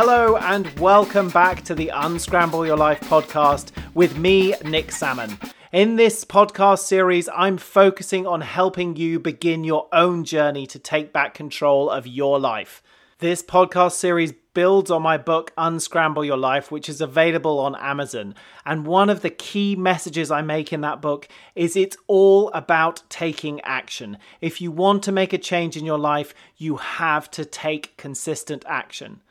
Hello, and welcome back to the Unscramble Your Life podcast with me, Nick Salmon. In this podcast series, I'm focusing on helping you begin your own journey to take back control of your life. This podcast series builds on my book Unscramble Your Life, which is available on Amazon. And one of the key messages I make in that book is it's all about taking action. If you want to make a change in your life, you have to take consistent action.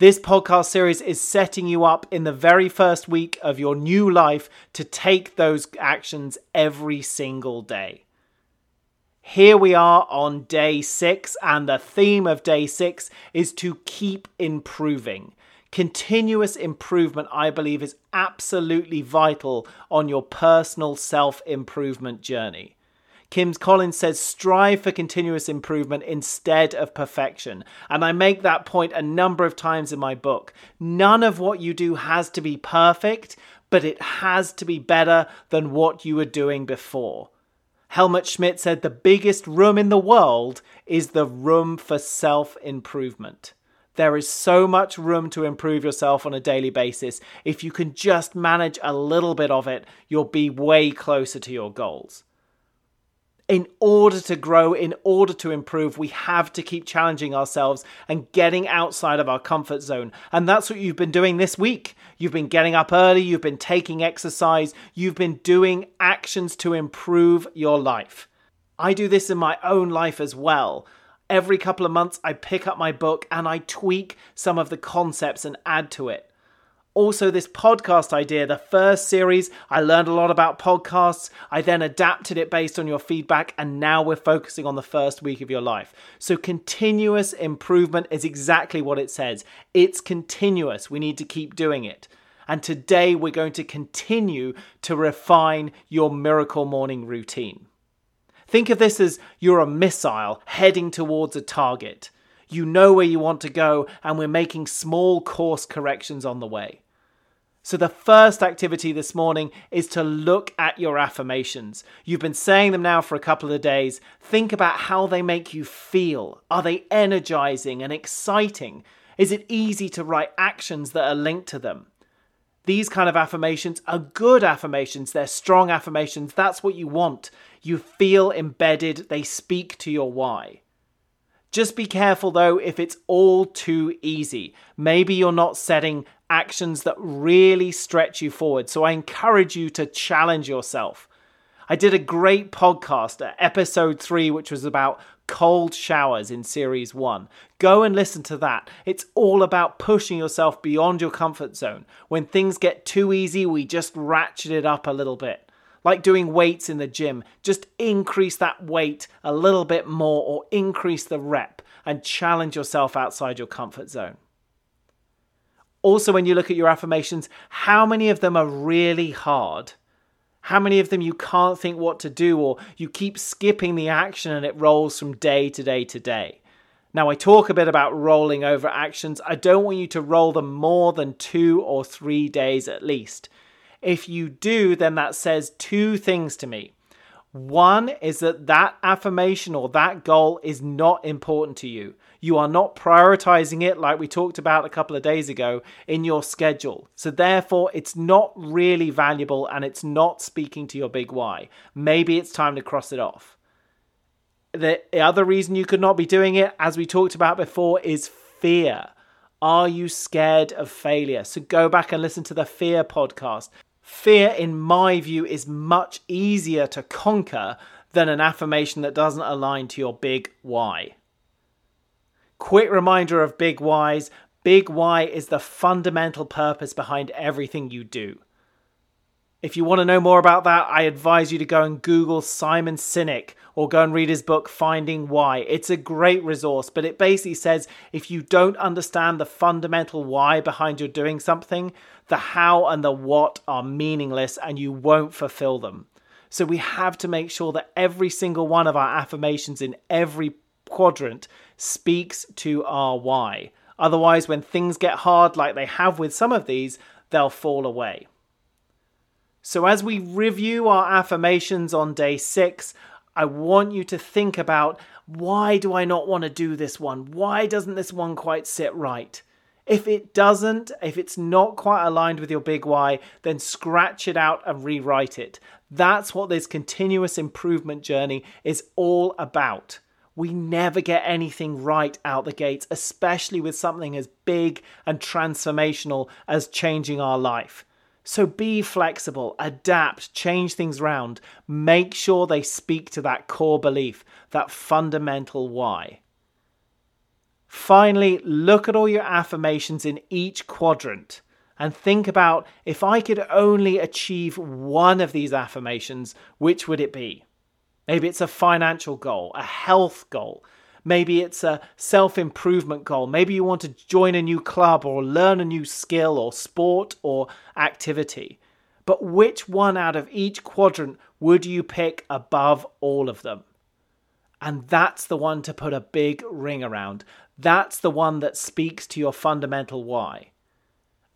This podcast series is setting you up in the very first week of your new life to take those actions every single day. Here we are on day six, and the theme of day six is to keep improving. Continuous improvement, I believe, is absolutely vital on your personal self improvement journey. Kim Collins says, strive for continuous improvement instead of perfection. And I make that point a number of times in my book. None of what you do has to be perfect, but it has to be better than what you were doing before. Helmut Schmidt said, the biggest room in the world is the room for self improvement. There is so much room to improve yourself on a daily basis. If you can just manage a little bit of it, you'll be way closer to your goals in order to grow, in order to improve, we have to keep challenging ourselves and getting outside of our comfort zone. And that's what you've been doing this week. You've been getting up early, you've been taking exercise, you've been doing actions to improve your life. I do this in my own life as well. Every couple of months, I pick up my book and I tweak some of the concepts and add to it also this podcast idea. The first series, I learned a lot about podcasts. I then adapted it based on your feedback, and now we're focusing on the first week of your life. So, continuous improvement is exactly what it says. It's continuous. We need to keep doing it. And today, we're going to continue to refine your miracle morning routine. Think of this as you're a missile heading towards a target. You know where you want to go, and we're making small course corrections on the way. So, the first activity this morning is to look at your affirmations. You've been saying them now for a couple of days. Think about how they make you feel. Are they energizing and exciting? Is it easy to write actions that are linked to them? These kind of affirmations are good affirmations. They're strong affirmations. That's what you want. You feel embedded, they speak to your why. Just be careful though if it's all too easy. Maybe you're not setting actions that really stretch you forward. So I encourage you to challenge yourself. I did a great podcast at episode three, which was about cold showers in series one. Go and listen to that. It's all about pushing yourself beyond your comfort zone. When things get too easy, we just ratchet it up a little bit like doing weights in the gym. Just increase that weight a little bit more or increase the rep and challenge yourself outside your comfort zone. Also, when you look at your affirmations, how many of them are really hard? How many of them you can't think what to do, or you keep skipping the action and it rolls from day to day to day? Now, I talk a bit about rolling over actions. I don't want you to roll them more than two or three days at least. If you do, then that says two things to me. One is that that affirmation or that goal is not important to you. You are not prioritizing it, like we talked about a couple of days ago, in your schedule. So, therefore, it's not really valuable and it's not speaking to your big why. Maybe it's time to cross it off. The other reason you could not be doing it, as we talked about before, is fear. Are you scared of failure? So, go back and listen to the Fear podcast. Fear, in my view, is much easier to conquer than an affirmation that doesn't align to your big why. Quick reminder of big whys big why is the fundamental purpose behind everything you do. If you want to know more about that, I advise you to go and Google Simon Sinek or go and read his book Finding Why. It's a great resource, but it basically says if you don't understand the fundamental why behind your doing something, the how and the what are meaningless and you won't fulfill them. So we have to make sure that every single one of our affirmations in every quadrant speaks to our why. Otherwise, when things get hard, like they have with some of these, they'll fall away. So, as we review our affirmations on day six, I want you to think about why do I not want to do this one? Why doesn't this one quite sit right? If it doesn't, if it's not quite aligned with your big why, then scratch it out and rewrite it. That's what this continuous improvement journey is all about. We never get anything right out the gates, especially with something as big and transformational as changing our life. So be flexible, adapt, change things around. Make sure they speak to that core belief, that fundamental why. Finally, look at all your affirmations in each quadrant and think about if I could only achieve one of these affirmations, which would it be? Maybe it's a financial goal, a health goal. Maybe it's a self improvement goal. Maybe you want to join a new club or learn a new skill or sport or activity. But which one out of each quadrant would you pick above all of them? And that's the one to put a big ring around. That's the one that speaks to your fundamental why.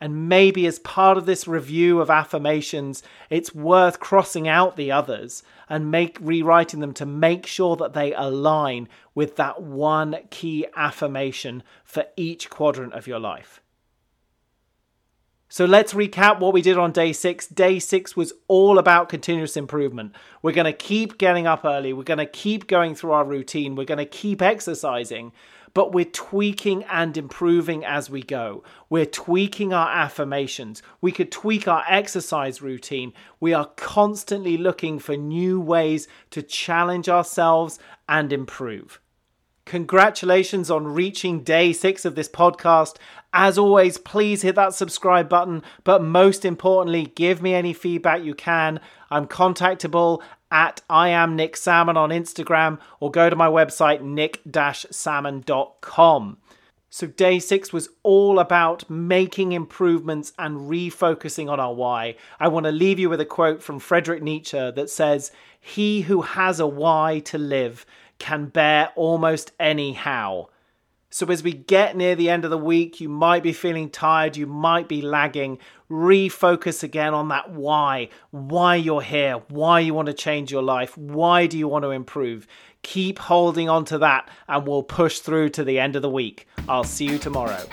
And maybe as part of this review of affirmations, it's worth crossing out the others and make rewriting them to make sure that they align with that one key affirmation for each quadrant of your life. So let's recap what we did on day six. Day six was all about continuous improvement. We're going to keep getting up early. We're going to keep going through our routine. We're going to keep exercising but we're tweaking and improving as we go. We're tweaking our affirmations. We could tweak our exercise routine. We are constantly looking for new ways to challenge ourselves and improve. Congratulations on reaching day six of this podcast. As always, please hit that subscribe button, but most importantly, give me any feedback you can. I'm contactable at I am Nick Salmon on Instagram or go to my website nick-salmon.com. So day 6 was all about making improvements and refocusing on our why. I want to leave you with a quote from Friedrich Nietzsche that says, "He who has a why to live can bear almost any how." So, as we get near the end of the week, you might be feeling tired, you might be lagging. Refocus again on that why. Why you're here, why you want to change your life, why do you want to improve. Keep holding on to that, and we'll push through to the end of the week. I'll see you tomorrow.